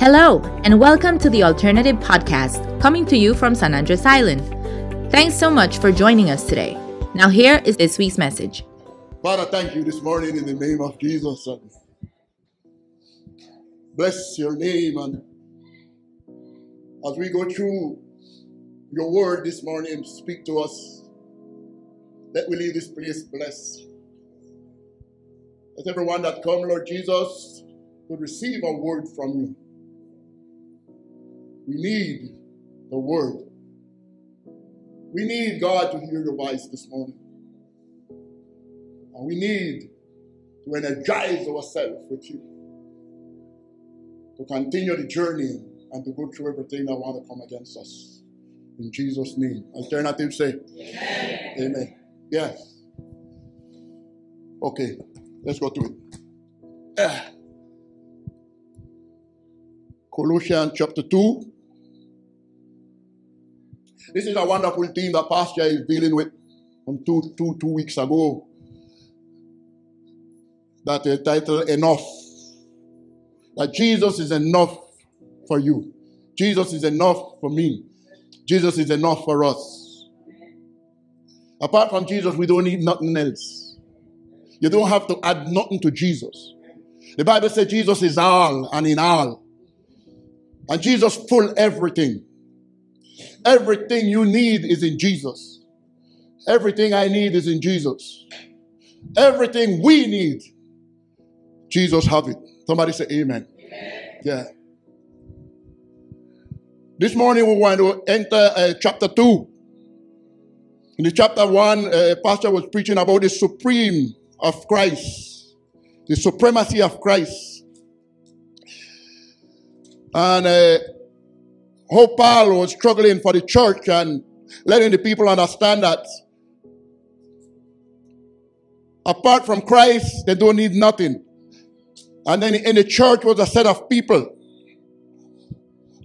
Hello, and welcome to the Alternative Podcast, coming to you from San Andres Island. Thanks so much for joining us today. Now, here is this week's message. Father, thank you this morning in the name of Jesus. Bless your name. And as we go through your word this morning, speak to us. Let we leave this place blessed. Let everyone that come, Lord Jesus, would receive a word from you. We need the word. We need God to hear your voice this morning. And we need to energize ourselves with you to continue the journey and to go through everything that want to come against us. In Jesus' name. Alternative say, Amen. Amen. Yes. Okay, let's go to it. Ah. Colossians chapter 2. This is a wonderful theme that Pastor is dealing with from two, two, two weeks ago. That the title Enough. That Jesus is enough for you. Jesus is enough for me. Jesus is enough for us. Apart from Jesus, we don't need nothing else. You don't have to add nothing to Jesus. The Bible says Jesus is all and in all. And Jesus full everything. Everything you need is in Jesus. Everything I need is in Jesus. Everything we need, Jesus have it. Somebody say amen. amen. Yeah. This morning we want to enter uh, chapter 2. In the chapter 1, uh, Pastor was preaching about the supreme of Christ, the supremacy of Christ. And uh, how Paul was struggling for the church and letting the people understand that apart from Christ, they don't need nothing. And then in the church was a set of people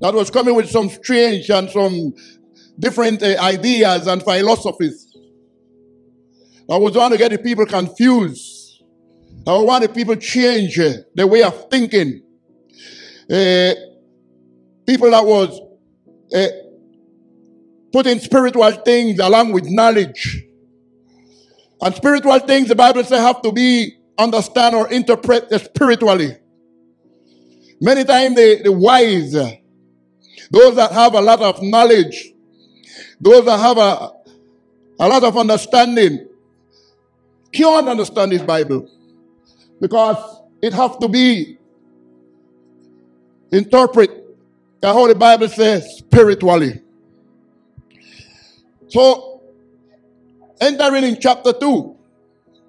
that was coming with some strange and some different uh, ideas and philosophies. I was trying to get the people confused. I want the people change uh, their way of thinking. Uh, people that was uh, putting spiritual things along with knowledge. And spiritual things, the Bible says, have to be understand or interpret spiritually. Many times the, the wise, those that have a lot of knowledge, those that have a, a lot of understanding, can't understand this Bible because it has to be interpret the Bible says spiritually. So, entering in chapter 2,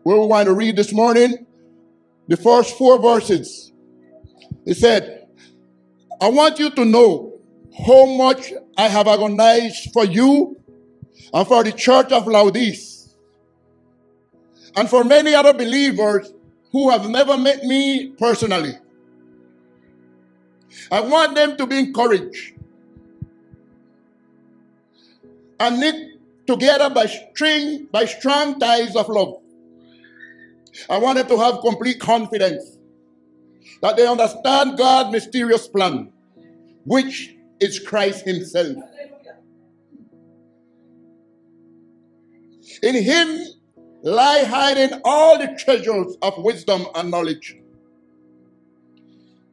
where we want to read this morning, the first four verses. It said, I want you to know how much I have agonized for you and for the church of Laodice and for many other believers who have never met me personally. I want them to be encouraged and knit together by string, by strong ties of love. I want them to have complete confidence that they understand God's mysterious plan, which is Christ Himself. In Him lie hiding all the treasures of wisdom and knowledge.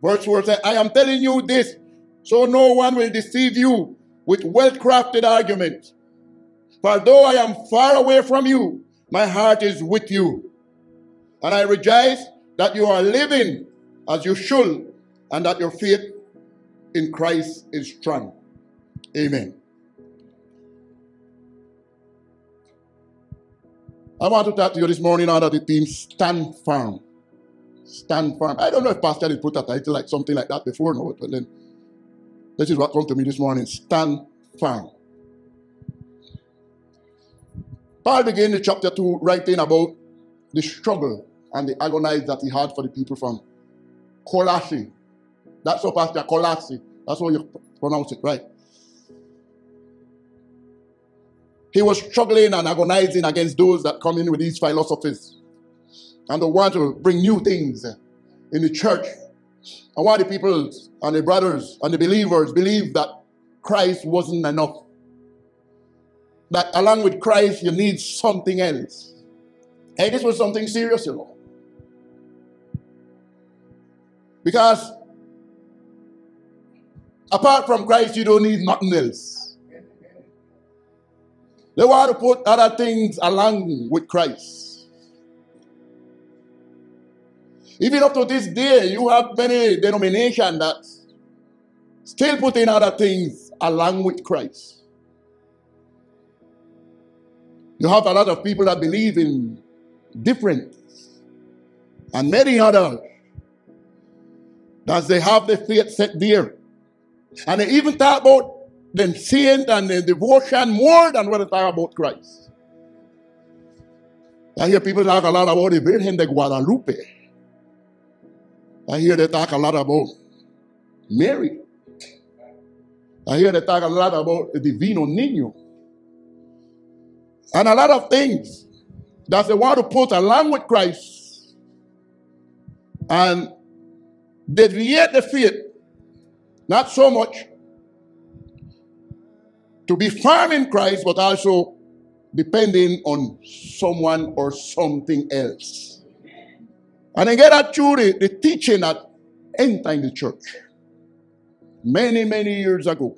Verse 4 says, I am telling you this so no one will deceive you with well crafted arguments. For though I am far away from you, my heart is with you. And I rejoice that you are living as you should and that your faith in Christ is strong. Amen. I want to talk to you this morning under the theme Stand Firm. Stand firm. I don't know if Pastor did put a title like something like that before, no, but then this is what come to me this morning. Stand firm. Paul began the chapter 2 writing about the struggle and the agonize that he had for the people from Colossae. That's what Pastor Colossae. That's how you pronounce it, right? He was struggling and agonizing against those that come in with these philosophies and they want to bring new things in the church And why the people and the brothers and the believers believe that Christ wasn't enough. That along with Christ, you need something else. Hey, this was something serious, you know. Because apart from Christ, you don't need nothing else. They want to put other things along with Christ. Even up to this day, you have many denominations that still put in other things along with Christ. You have a lot of people that believe in different and many others that they have the faith set there. And they even talk about the saint and the devotion more than what they talk about Christ. I hear people talk a lot about the Virgin de Guadalupe. I hear they talk a lot about Mary. I hear they talk a lot about the Divino Niño. And a lot of things that they want to put along with Christ and they deviate the faith, not so much to be firm in Christ, but also depending on someone or something else. And I get actually the teaching at end time the church. Many, many years ago.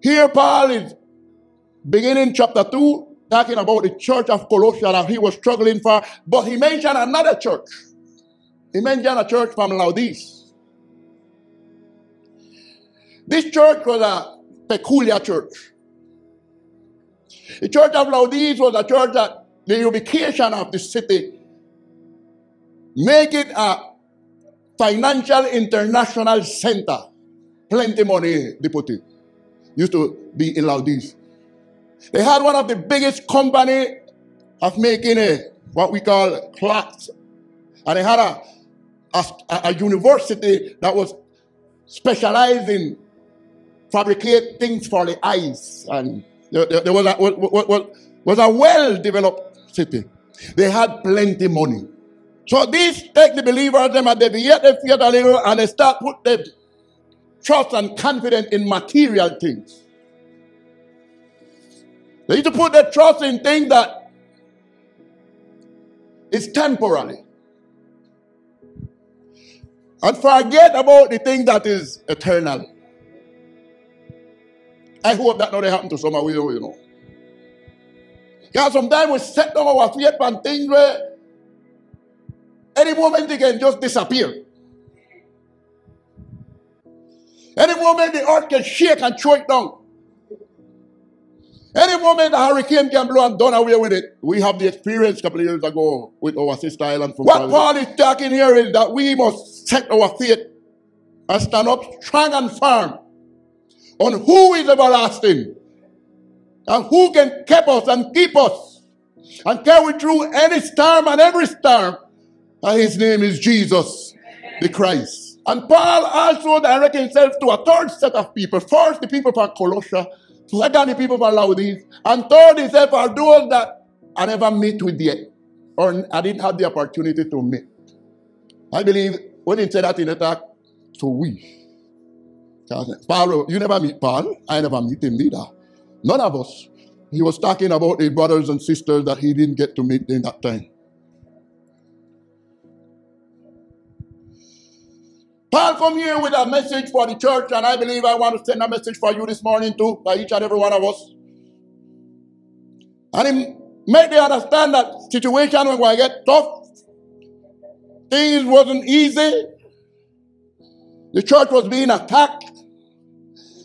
Here Paul is beginning chapter 2, talking about the church of Colossia that he was struggling for, but he mentioned another church. He mentioned a church from Laodice. This church was a peculiar church. The church of Laodice was a church that the ubication of the city, make it a financial international center. Plenty money it. Used to be in Laodice. They had one of the biggest company of making a what we call clocks. And they had a, a, a university that was specialized in fabricate things for the eyes. And there, there was a, was, was a well-developed city. They had plenty money. So these take the believers, them and they yet they fear a little and they start put their trust and confidence in material things. They need to put their trust in things that is temporary. And forget about the thing that is eternal. I hope that not happen to some of you, you know. Because sometimes we set down our faith on things where any moment they can just disappear. Any moment the earth can shake and throw it down. Any moment the hurricane can blow and done away with it. We have the experience a couple of years ago with our sister island. From what Paul is talking here is that we must set our faith and stand up strong and firm on who is everlasting and who can keep us and keep us and carry through any storm and every storm. And his name is Jesus, the Christ. And Paul also directed himself to a third set of people. First, the people from Colossia. Second, the people from Laodice. And third, said, for those that I never met with yet, or I didn't have the opportunity to meet. I believe when he said that in attack, to we. Paul, you never meet Paul. I never meet him either. None of us. He was talking about the brothers and sisters that he didn't get to meet in that time. Paul come here with a message for the church, and I believe I want to send a message for you this morning too, by each and every one of us. And he make them understand that situation when we get tough, things wasn't easy. The church was being attacked.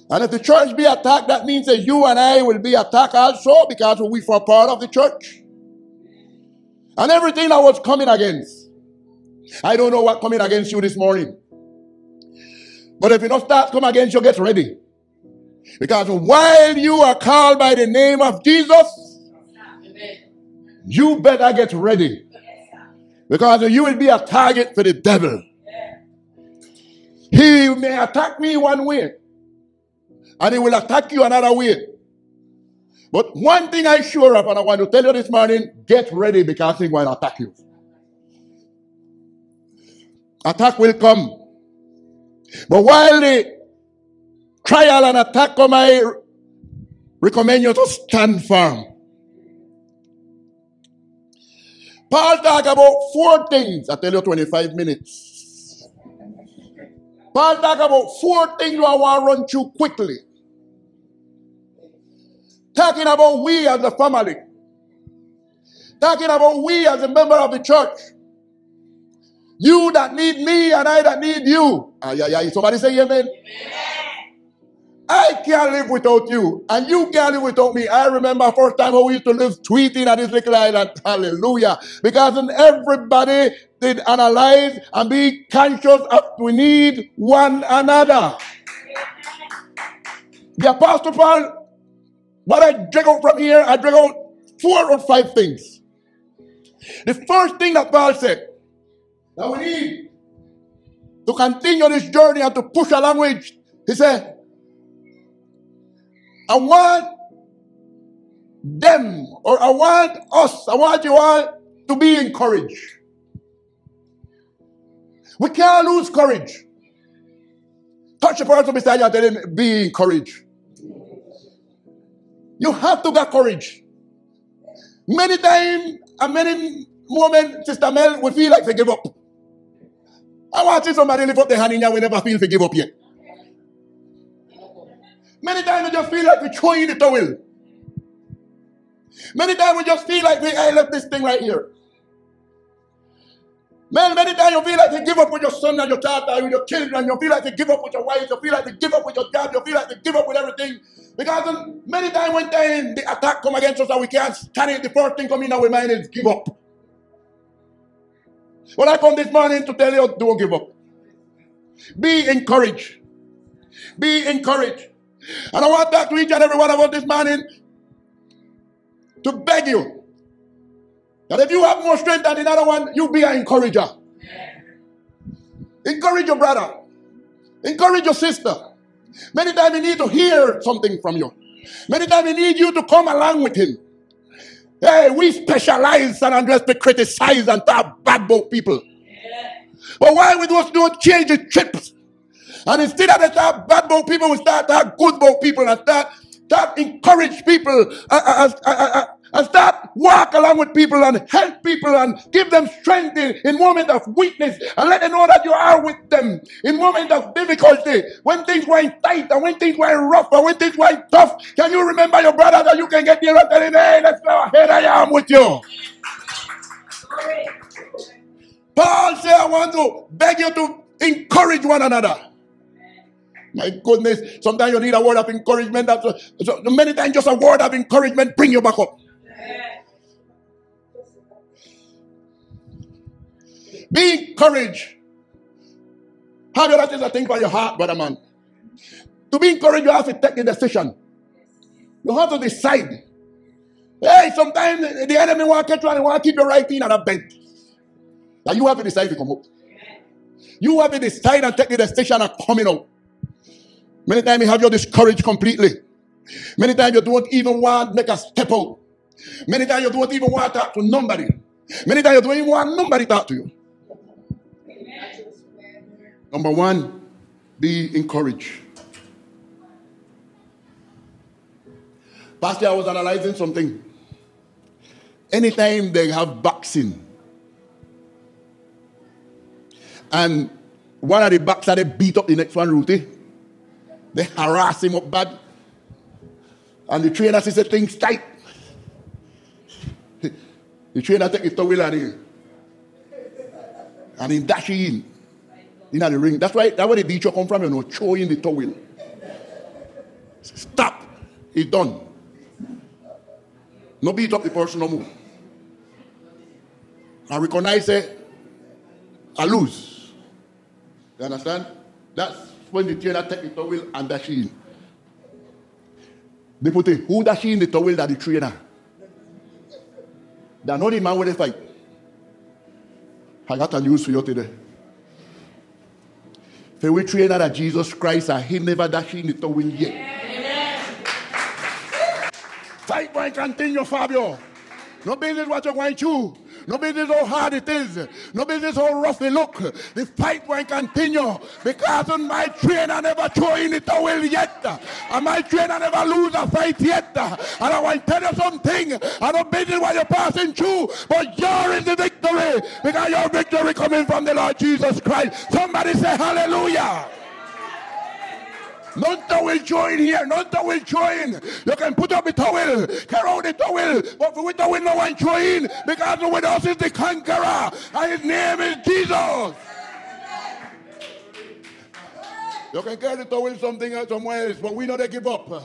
And if the church be attacked, that means that you and I will be attacked also because we for part of the church. And everything that was coming against. I don't know what coming against you this morning. But if it don't start come against you, get ready. Because while you are called by the name of Jesus, you better get ready. Because you will be a target for the devil. He may attack me one way and he will attack you another way. But one thing I'm sure of, and I want to tell you this morning, get ready because he's going to attack you. Attack will come. But while the trial and attack come, I recommend you to stand firm. Paul talk about four things. I tell you 25 minutes. Paul talk about four things I want to run through quickly. Talking about we as a family. Talking about we as a member of the church. You that need me and I that need you. Yeah, yeah. Somebody say amen. amen. I can't live without you, and you can't live without me. I remember first time how we used to live tweeting at this little island. Hallelujah. Because then everybody did analyze and be conscious of we need one another. The Apostle Paul, what I drag out from here, I drag out four or five things. The first thing that Paul said that we need to continue this journey and to push a language, he said, I want them, or I want us, I want you all to be encouraged. We can't lose courage. Touch the person beside you and tell be encouraged. You have to get courage. Many times and many moments, Sister Mel, we feel like they give up. I want to see somebody lift up their hand in here, we never feel they give up yet. Many times we just feel like we're throwing the towel. Many times we just feel like we I left this thing right here. Man, many times you feel like you give up with your son and your daughter, with your children. You feel like you give up with your wife. You feel like you give up with your job. You feel like you give up with everything. Because many times when the attack come against us and we can't stand it, the first thing coming in our mind is give up. Well, I come this morning to tell you, don't give up. Be encouraged. Be encouraged. And I want to talk to each and every one of us this morning to beg you that if you have more strength than another one, you be an encourager. Encourage your brother. Encourage your sister. Many times he need to hear something from you. Many times he need you to come along with him. Hey, we specialize and Andres to criticize and talk bad about people. But why we just don't change the trips and instead of start bad about people, we start talk good about people and start, start encourage people uh, uh, uh, and start walk along with people and help people and give them strength in, in moment of weakness and let them know that you are with them in moment of difficulty when things went tight and when things went rough and when things went tough. Can you remember your brother that you can get there and tell him, hey, let's go ahead, I am with you. Paul said, I want to beg you to encourage one another. My goodness, sometimes you need a word of encouragement. That, so many times, just a word of encouragement bring you back up. Be encouraged. Have you that is a thing for your heart, brother man? To be encouraged, you have to take a decision. You have to decide. Hey, sometimes the enemy want to catch you and want to keep you right in a bed. Now you have to decide to come out. You have to decide and take the decision of coming out. Many times you have your discouraged completely. Many times you don't even want to make a step out. Many times you don't even want to talk to nobody. Many times you don't even want nobody to talk to you. Number one, be encouraged. Pastor, I was analyzing something. Anytime they have boxing, and one of the boxers they beat up the next one, Ruthie. They harass him up bad. And the trainer says things tight. The trainer take his towel and he, and he dash in. In the ring. That's why that's where the teacher come from, you know, throwing the towel. Stop. He's done. No beat up the person no more. I recognize it. I lose. You understand? That's when the trainer take the towel and dash in. They put it, who dash in the towel that the trainer? They're not the man with fight. I got a news for you today. For we trainer that Jesus Christ and he never dash in the towel yet. Amen. Fight boy continue, Fabio. No business what you're going to. No business how hard it is. No business how rough it look. The fight will continue because on my train I never throw in the towel yet. On my train I never lose a fight yet. And I want to tell you something. I don't business what you're passing through, but you're in the victory because your victory coming from the Lord Jesus Christ. Somebody say hallelujah. None will join here. None will join. You can put up the towel, carry out the towel, but with the wind, no one join because with us is the conqueror, and his name is Jesus. You can carry the towel something somewhere else, but we know they give up.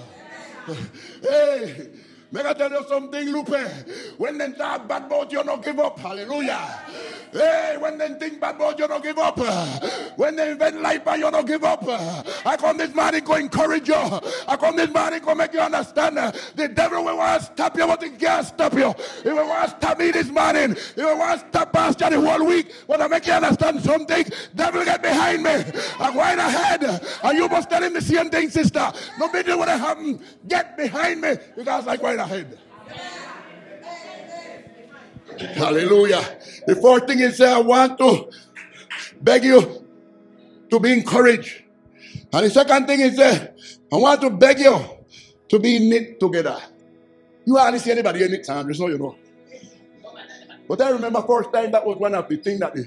Hey. May I tell you something, Lupe? When they talk bad about you, don't give up. Hallelujah. Hey, when they think bad about you, don't give up. When they invent life, you don't give up. I come this morning to encourage you. I come this morning to make you understand. The devil will want to stop you, but he can't stop you. He will want to stop me this morning. He will want to stop Pastor the whole week. But I make you understand something. Devil get behind me. I'm going ahead. And you must tell him the same thing, sister. No matter what happen, get behind me. Because I'm going ahead. Hallelujah. The fourth thing is I want to beg you to be encouraged. And the second thing is I want to beg you to be knit together. You hardly see anybody in it, Sanders, no, you know. But I remember first time that was one of the things that the,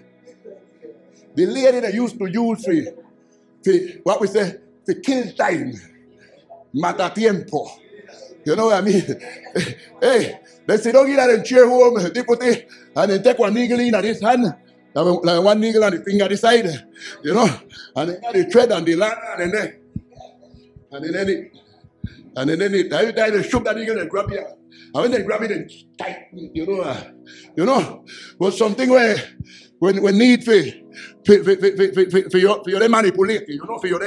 the lady that used to use for, for what we say, for kill time. Mata tiempo. You know what I mean? hey, they sit down in and chair home, they put it, and then take one needle in at his hand. Like one needle on the finger the side, you know, and then got the thread on the line, and then, and then it, and then it, every time they shoot that needle and grab it, and when they grab it and tighten, you know, uh, you know, was something where when when need for for, for, for, your, for your manipulate, you know, for your,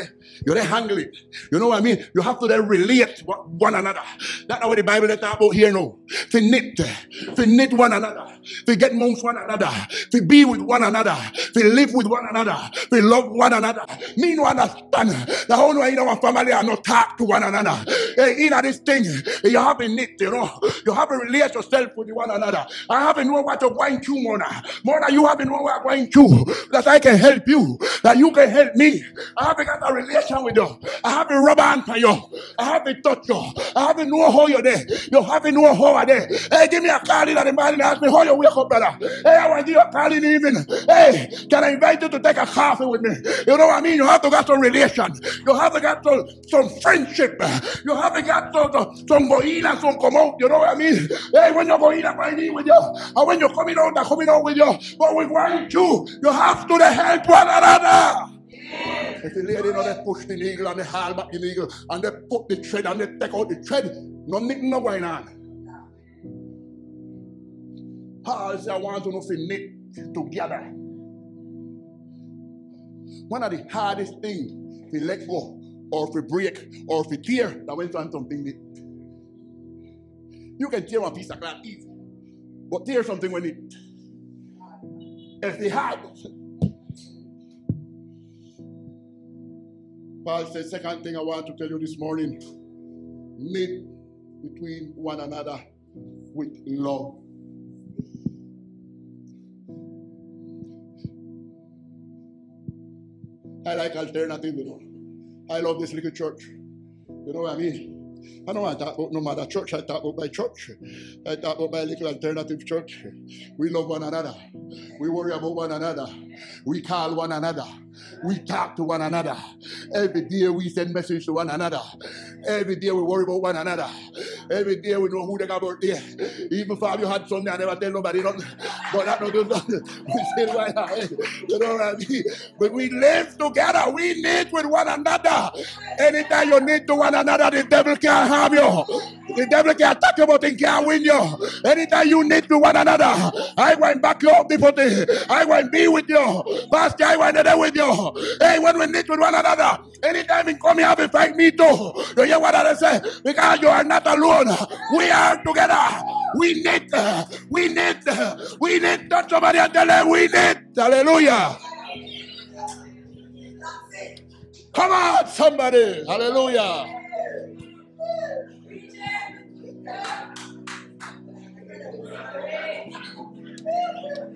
your handling. You know what I mean? You have to then relate one another. That's what the Bible is talk about here now. To knit, to knit one another, to get amongst one another, to be with one another, to live with one another, to love one another. Mean one understand the whole way in our family are not talk to one another. In this thing, you have to knit, you know, you have to relate yourself with one another. I haven't know what you're going through, Mona. Mona, you haven't know what I'm through. That I can help you, that you can help me. I haven't got a relation with you. I haven't rub hand for you. I haven't touched you. I haven't know how you're there. You haven't know how you're there. Hey, give me a call in the morning ask me how you wake up, brother. Hey, I want to give you a call in the evening. Hey, can I invite you to take a coffee with me? You know what I mean? You have to get some relation. You have to get some, some friendship. You have to get some, some go in and some come out. You know what I mean? Hey, when you go in, I'm going in with you. And when you're coming out, I'm coming out with you. But we want you, you have to help one another. If the lady know they push the needle and they haul back the needle and they put the thread and they take out the thread, no no going on. Paul said, I want to know if we knit together. One of the hardest things to let go or if we break or if we tear that went on something. You can tear one piece of glass easy, but tear something when it if they hard Paul says, second thing I want to tell you this morning, meet between one another with love. I like alternative, you know. I love this little church. You know what I mean? I don't want to talk about no matter church. I talk about my church. I talk about my little alternative church. We love one another. We worry about one another. We call one another. We talk to one another. Every day we send message to one another. Every day we worry about one another. Every day we know who they got birthday. Even you had Sunday, I never tell nobody nothing. But that no do nothing. We say right You know what I mean? But we live together. We need with one another. Anytime you need to one another, the devil can't harm you. The devil can attack you, but he can't win you. Anytime you need to one another, I want back you up before I want be with you. Pastor, I want there with you. Hey, when we need with one another, anytime you come here, a fight me too. You hear what I say? Because you are not alone. We are together. We need, we need, we need. Touch somebody tell them we need. Hallelujah. Come on, somebody. Hallelujah. Thank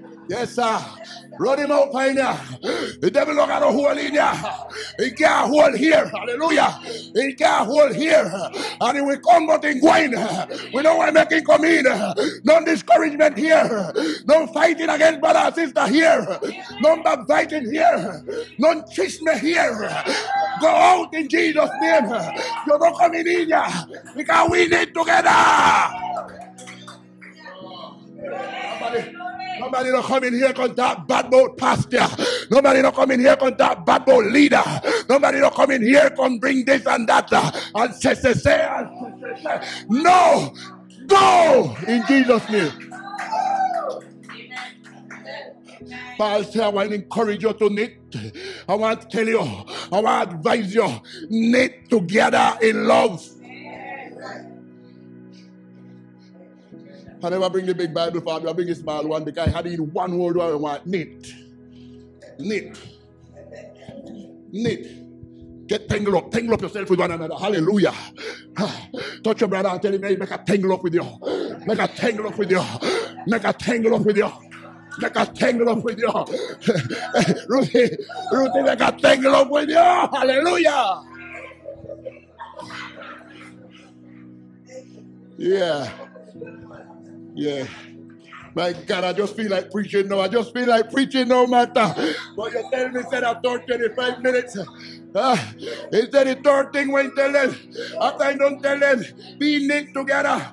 you. Yes, sir. Out, pioneer. The devil don't got a hole in ya. He can't hold here. Hallelujah. He can't hold here. And he will come but in going. We know why making come in. No discouragement here. No fighting against brother and sister here. No fighting here. No chisme here. Go out in Jesus' name. You're not coming in here. Because we need together. Nobody don't come in here con that bad boat pastor. Nobody don't come in here con that bad boat leader. Nobody don't come in here con bring this and that and say, say, say, and say, say. No, go in Jesus' name. Paul said, I want to encourage you to knit. I want to tell you, I want to advise you, knit together in love. I never bring the big Bible for me. I bring a small one because I had eat one word I want knit. Knit. Knit. Get tangled up. Tangle up yourself with one another. Hallelujah. Ah. Touch your brother and tell him, hey, make a tangle up with you. Make a tangle up with you. Make a tangle up with you. Make a tangle up with you. Ruthie, Ruthie, make a tangle up with you. Hallelujah. Yeah. Yeah. My God, I just feel like preaching now. I just feel like preaching no matter. But you tell me, said after 25 minutes. Uh, he said the third thing when tell them, after I don't tell them, be knit together.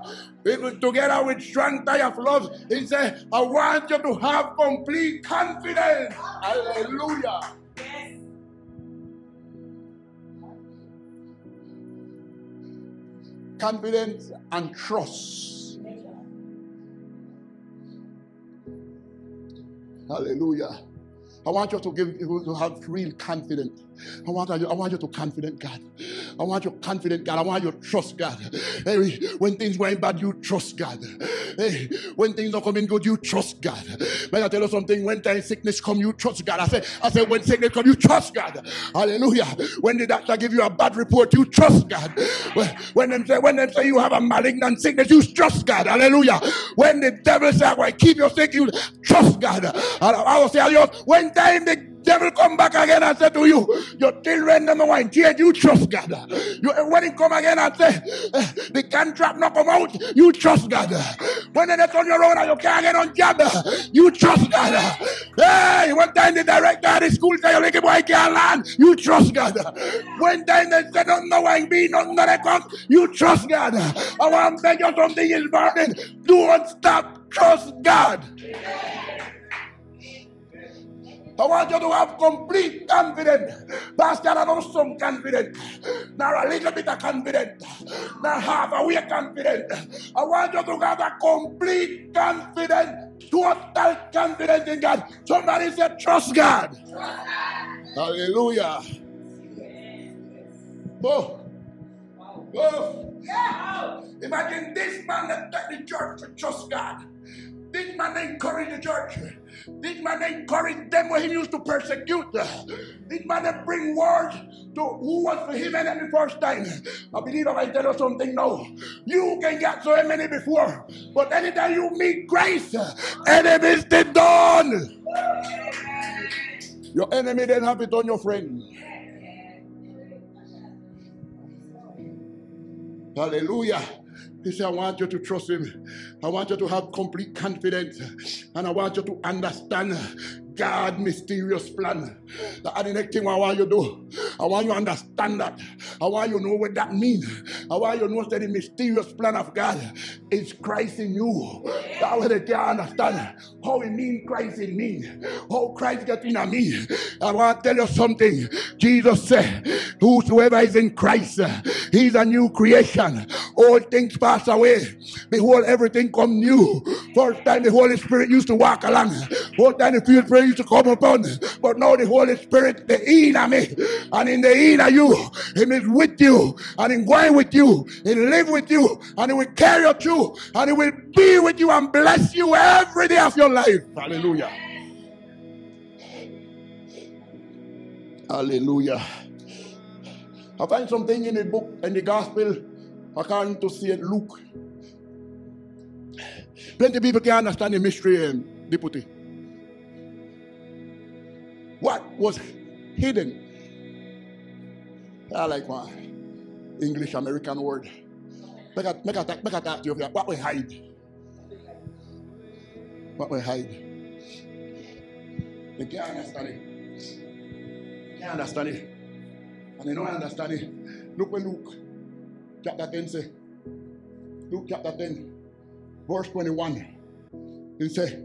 Together with strong tie of love, he said, I want you to have complete confidence. Hallelujah. Confidence and trust Hallelujah. I want you to give to have real confidence. I want you, I want you to confident God. I want you confident God. I want you to trust God. Hey, when things going bad, you trust God. Hey, when things are coming good, you trust God. May I tell you something? When time sickness come, you trust God. I say, I say, when sickness come, you trust God. Hallelujah. When the doctor give you a bad report, you trust God. When, them say, when them say you have a malignant sickness, you trust God. Hallelujah. When the devil say, well, keep your sick, you trust God. I will say, when time the devil come back again and say to you, your children number one, change, you trust God. You, when he come again and say, uh, the contract not come out, you trust God. When they're on your own and you can't get on job, you trust God. Hey, one time the director of the school say, you little boy can't learn, you trust God. One time they say, don't know why be, nothing that come, you trust God. I want to beg you something is burning. Don't stop, trust God. I want you to have complete confidence. Pastor, I don't some confidence. Not a little bit of confidence. Not half a way confidence. I want you to have a complete confidence. Total confidence in God. Somebody said, trust God. Hallelujah. Oh. Oh. Imagine this man that the church to trust God. This man encouraged the church. This man encouraged them when he used to persecute. This man bring word to who was for him enemy first time. I believe I tell you something now, you can get so many before, but anytime you meet grace, enemies did done. Your enemy then have it on your friend. Hallelujah. He said, I want you to trust him. I want you to have complete confidence. And I want you to understand God mysterious plan. The next thing I want you to do, I want you to understand that. I want you to know what that means. I want you to know that the mysterious plan of God is Christ in you. That way they can understand how it means Christ in me. How Christ gets in me. I want to tell you something. Jesus said, Whosoever is in Christ, he's a new creation. All things pass away. Behold, everything come new. First time the Holy Spirit used to walk along. First time the Spirit to come upon. But now the Holy Spirit, the in me, and in the in of you, He is with you, and in going with you, He live with you, and He will carry you and He will be with you and bless you every day of your life. Hallelujah. Hallelujah. I find something in the book, in the gospel, according to St. Luke. Plenty people can't understand the mystery. And deputy. What was hidden? I like my English American word. Make a, make a, make a talk to you. What we hide? What we hide? They can't understand it. Can't understand it. And they don't understand it. Look what Luke chapter 10 say. Luke chapter 10, verse 21. He say,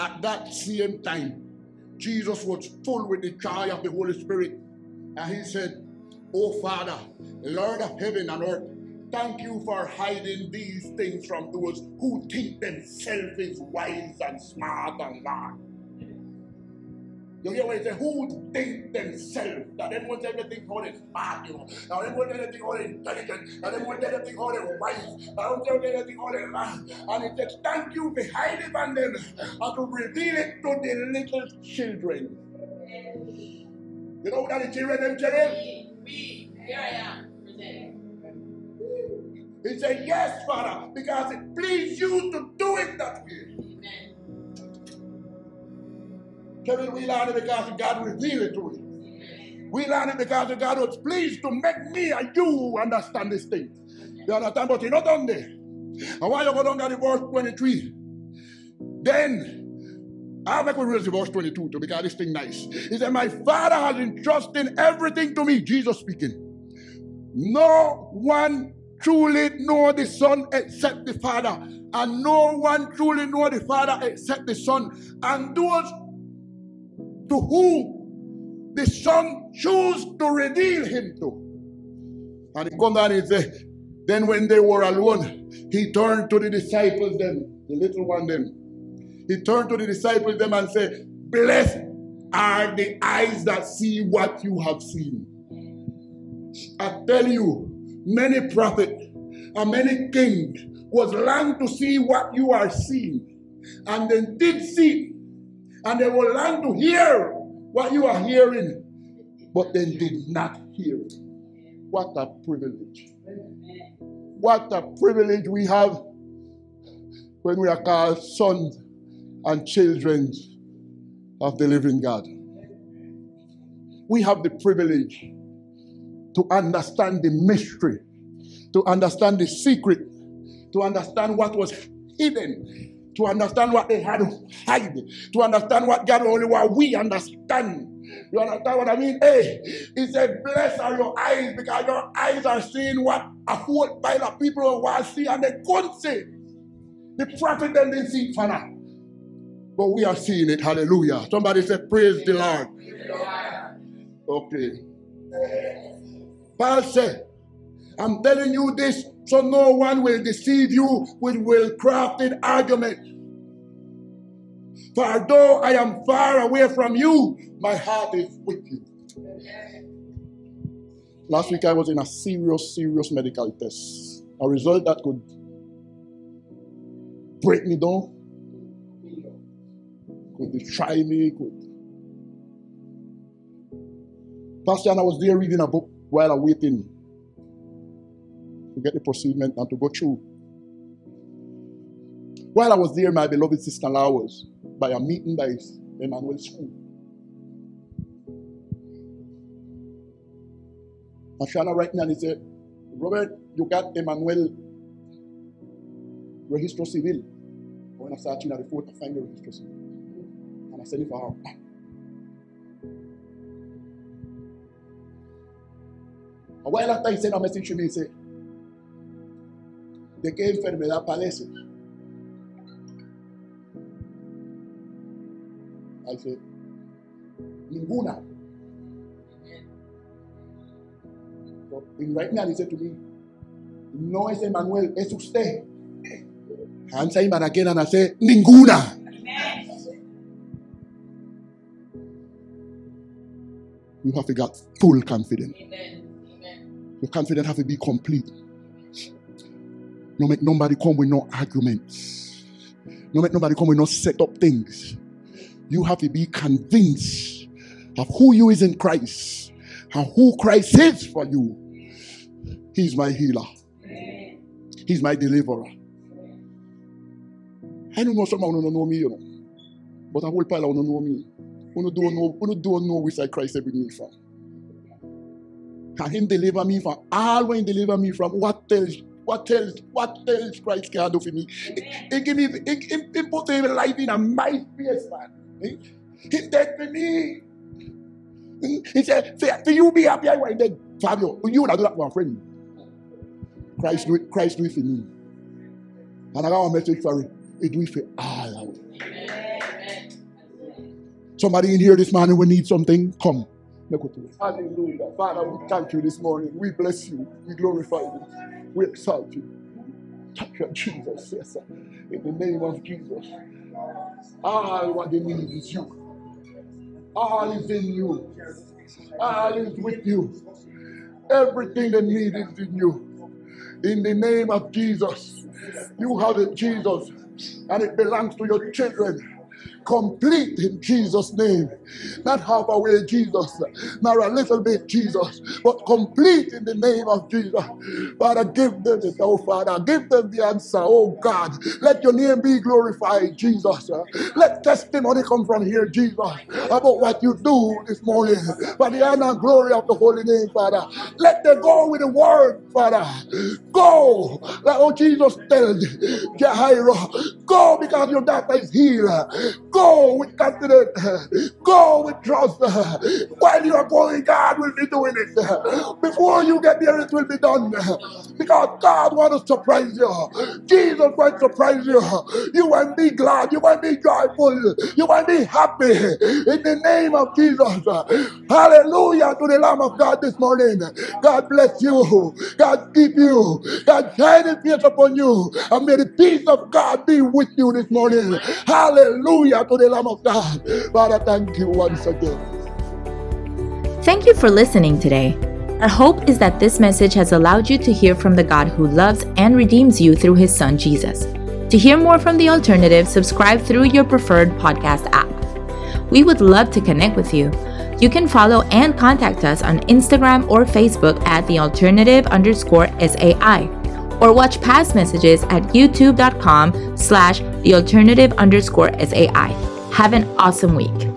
at that same time, Jesus was full with the joy of the Holy Spirit. And he said, Oh Father, Lord of heaven and earth, thank you for hiding these things from those who think themselves is wise and smart and smart. You hear what he said? Who think themselves that want everything called it smart, you know. Now want everything called intelligent. Now want everything called it wise. Now want everything called it And he said, thank you for hiding from them and to reveal it to the little children. You know what the children them children? Me. Here I am. He said, Yes, Father, because it pleased you to do it that way. Kevin, we learned it because God revealed it to us. We learned it because God was pleased to make me and you understand this thing. You understand? But you're not done there. And why you go down to verse 23? Then I'll make we read verse 22 to because this thing nice. He said, My father has entrusted everything to me. Jesus speaking. No one truly know the Son except the Father, and no one truly know the Father except the Son. And those to whom the Son chose to reveal him to. And he come down and say, then when they were alone, he turned to the disciples them, the little one them. He turned to the disciples them and said, Blessed are the eyes that see what you have seen. I tell you, many prophets and many kings was long to see what you are seeing, and then did see and they will learn to hear what you are hearing, but they did not hear it. What a privilege. What a privilege we have when we are called sons and children of the living God. We have the privilege to understand the mystery, to understand the secret, to understand what was hidden to understand what they had to hide, to understand what God only what we understand. You understand what I mean? Hey, he said, Blessed are your eyes because your eyes are seeing what a whole pile of people to see and they couldn't see. The prophet then didn't see it now. But we are seeing it. Hallelujah. Somebody said, Praise the Lord. Okay. Paul said, I'm telling you this so no one will deceive you with well crafted argument. For though I am far away from you, my heart is with you. Last week I was in a serious, serious medical test. A result that could break me down, could destroy me, could. Pastor, and I was there reading a book while I'm waiting to get the procedure and to go through. While I was there, my beloved sister in was by a meeting by Emmanuel School. And Shana right now, and he said, Robert, you got Emmanuel registro civil. When I started at the fort, I find the registro civil. And I for her. A while after he sent a message to me, he said, ¿De qué enfermedad padece? I said, ninguna. So, in right now, he said to me, no es Emmanuel, es usted. Again and I say, ninguna. You have to get full confidence. Your confidence have to be complete. No make nobody come with no arguments. No make nobody come with no set up things. You have to be convinced of who you is in Christ and who Christ is for you. He's my healer. He's my deliverer. I don't know some don't know me, you know. But a whole pile of you know me. You don't know, you don't know which side Christ bring me from. Can him deliver me from all when he deliver me from what else what else what else Christ can do for me? He, give me he, he, put his life in a my face, man. He, he dead for me. He said, for you be happy, I want dead. Fabio, you would have done that for a friend. Christ do it, Christ do it for me. And I got a message for it. He do it for all out. Somebody in here this morning will need something, come. Hallelujah. Father, we thank you this morning. We bless you. We glorify you. We exalt you. Thank you, Jesus. Yes, sir. In the name of Jesus. All what they need is you. All is in you. All is with you. Everything they need is in you. In the name of Jesus. You have it, Jesus, and it belongs to your children complete in Jesus' name. Not half away, Jesus, not a little bit, Jesus, but complete in the name of Jesus. Father, give them it, oh Father, give them the answer, oh God. Let your name be glorified, Jesus. Let testimony come from here, Jesus, about what you do this morning for the honor and glory of the holy name, Father. Let them go with the word, Father. Go, like oh Jesus tell Jairo, go because your daughter is healed. Go with confidence. Go with trust. While you are going, God will be doing it. Before you get there, it will be done. Because God wants us to praise you. Jesus wants to praise you. You want to be glad. You want to be joyful. You want to be happy. In the name of Jesus. Hallelujah to the Lamb of God this morning. God bless you. God keep you. God shine his face upon you. And may the peace of God be with you this morning. Hallelujah to the Lamb of God. Father, thank you once again. Thank you for listening today. Our hope is that this message has allowed you to hear from the God who loves and redeems you through his son Jesus. To hear more from The Alternative, subscribe through your preferred podcast app. We would love to connect with you. You can follow and contact us on Instagram or Facebook at the alternative underscore SAI or watch past messages at youtube.com slash the alternative underscore SAI. Have an awesome week.